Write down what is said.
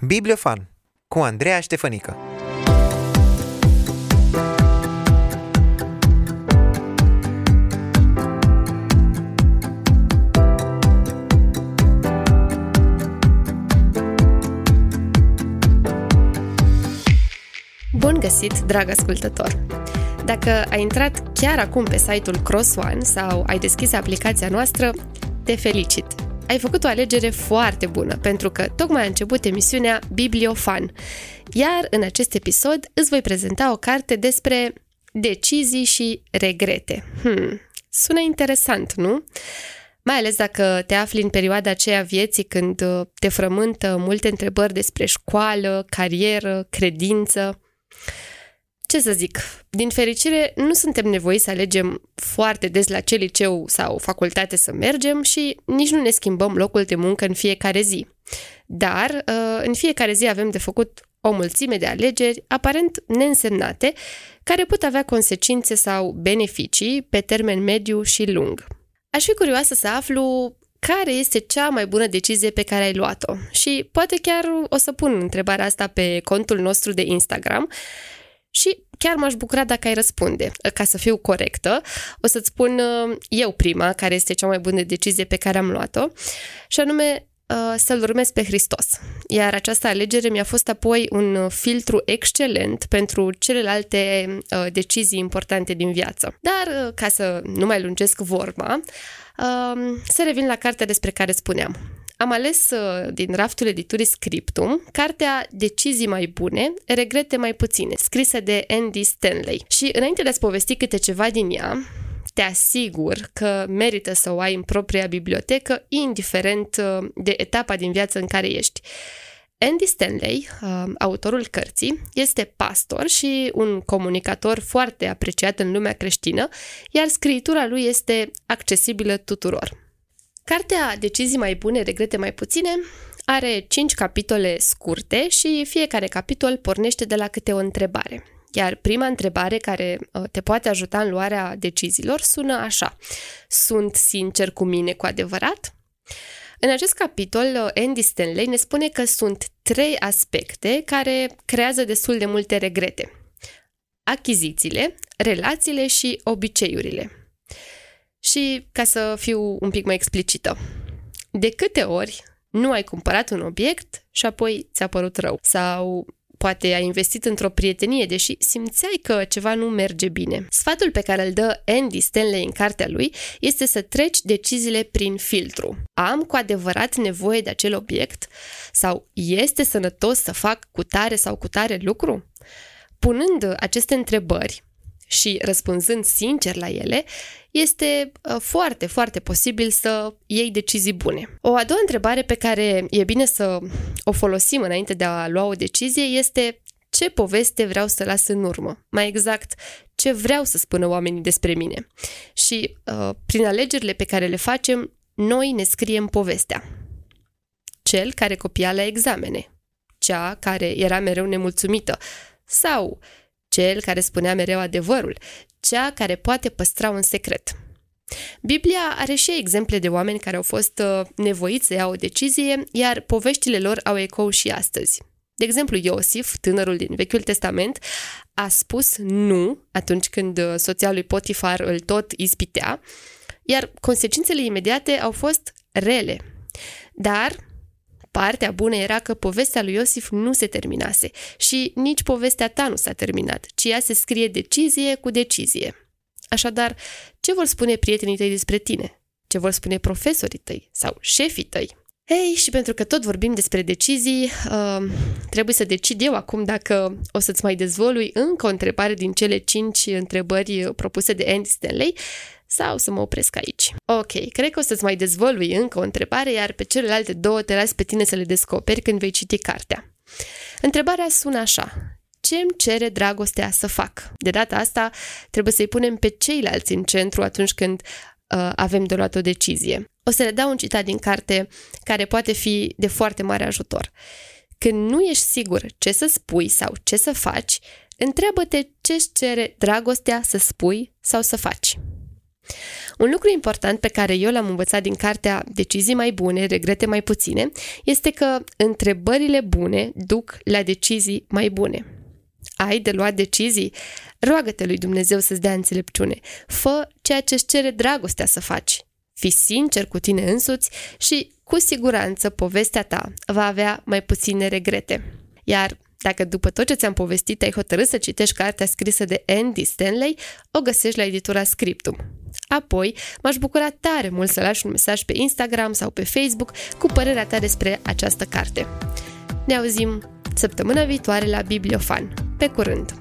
Bibliofan cu Andreea Ștefănică Bun găsit, drag ascultător! Dacă ai intrat chiar acum pe site-ul CrossOne sau ai deschis aplicația noastră, te felicit! Ai făcut o alegere foarte bună, pentru că tocmai a început emisiunea Bibliofan. Iar în acest episod îți voi prezenta o carte despre decizii și regrete. Hmm, sună interesant, nu? Mai ales dacă te afli în perioada aceea vieții când uh, te frământă multe întrebări despre școală, carieră, credință. Ce să zic, din fericire nu suntem nevoiți să alegem foarte des la ce liceu sau facultate să mergem și nici nu ne schimbăm locul de muncă în fiecare zi. Dar uh, în fiecare zi avem de făcut o mulțime de alegeri aparent neînsemnate care pot avea consecințe sau beneficii pe termen mediu și lung. Aș fi curioasă să aflu care este cea mai bună decizie pe care ai luat-o și poate chiar o să pun întrebarea asta pe contul nostru de Instagram și chiar m-aș bucura dacă ai răspunde. Ca să fiu corectă, o să-ți spun uh, eu prima care este cea mai bună decizie pe care am luat-o și anume uh, să-L urmez pe Hristos. Iar această alegere mi-a fost apoi un filtru excelent pentru celelalte uh, decizii importante din viață. Dar, ca să nu mai lungesc vorba, să revin la cartea despre care spuneam am ales uh, din raftul editurii Scriptum cartea Decizii mai bune, regrete mai puține, scrisă de Andy Stanley. Și înainte de a-ți povesti câte ceva din ea, te asigur că merită să o ai în propria bibliotecă, indiferent uh, de etapa din viață în care ești. Andy Stanley, uh, autorul cărții, este pastor și un comunicator foarte apreciat în lumea creștină, iar scritura lui este accesibilă tuturor. Cartea Decizii mai bune, regrete mai puține are 5 capitole scurte și fiecare capitol pornește de la câte o întrebare. Iar prima întrebare care uh, te poate ajuta în luarea deciziilor sună așa. Sunt sincer cu mine cu adevărat? În acest capitol, uh, Andy Stanley ne spune că sunt trei aspecte care creează destul de multe regrete. Achizițiile, relațiile și obiceiurile. Și ca să fiu un pic mai explicită, de câte ori nu ai cumpărat un obiect și apoi ți-a părut rău sau poate ai investit într-o prietenie, deși simțeai că ceva nu merge bine. Sfatul pe care îl dă Andy Stanley în cartea lui este să treci deciziile prin filtru. Am cu adevărat nevoie de acel obiect? Sau este sănătos să fac cu tare sau cu tare lucru? Punând aceste întrebări, și răspunzând sincer la ele, este uh, foarte, foarte posibil să iei decizii bune. O a doua întrebare pe care e bine să o folosim înainte de a lua o decizie este ce poveste vreau să las în urmă. Mai exact, ce vreau să spună oamenii despre mine. Și uh, prin alegerile pe care le facem, noi ne scriem povestea. Cel care copia la examene, cea care era mereu nemulțumită sau cel care spunea mereu adevărul, cea care poate păstra un secret. Biblia are și exemple de oameni care au fost uh, nevoiți să iau o decizie, iar poveștile lor au ecou și astăzi. De exemplu, Iosif, tânărul din Vechiul Testament, a spus nu atunci când uh, soția lui Potifar îl tot ispitea, iar consecințele imediate au fost rele. Dar Partea bună era că povestea lui Iosif nu se terminase și nici povestea ta nu s-a terminat, ci ea se scrie decizie cu decizie. Așadar, ce vor spune prietenii tăi despre tine? Ce vor spune profesorii tăi sau șefii tăi? Hei, și pentru că tot vorbim despre decizii, uh, trebuie să decid eu acum dacă o să-ți mai dezvolui încă o întrebare din cele cinci întrebări propuse de Andy Stanley sau să mă opresc aici. Ok, cred că o să-ți mai dezvolui încă o întrebare, iar pe celelalte două te las pe tine să le descoperi când vei citi cartea. Întrebarea sună așa. Ce îmi cere dragostea să fac? De data asta trebuie să-i punem pe ceilalți în centru atunci când uh, avem de luat o decizie. O să le dau un citat din carte care poate fi de foarte mare ajutor. Când nu ești sigur ce să spui sau ce să faci, întreabă-te ce îți cere dragostea să spui sau să faci. Un lucru important pe care eu l-am învățat din cartea Decizii mai bune, regrete mai puține, este că întrebările bune duc la decizii mai bune. Ai de luat decizii? Roagă-te lui Dumnezeu să-ți dea înțelepciune. Fă ceea ce îți cere dragostea să faci. Fii sincer cu tine însuți și, cu siguranță, povestea ta va avea mai puține regrete. Iar dacă după tot ce ți-am povestit ai hotărât să citești cartea scrisă de Andy Stanley, o găsești la editura Scriptum. Apoi, m-aș bucura tare mult să lași un mesaj pe Instagram sau pe Facebook cu părerea ta despre această carte. Ne auzim săptămâna viitoare la Bibliofan. Pe curând!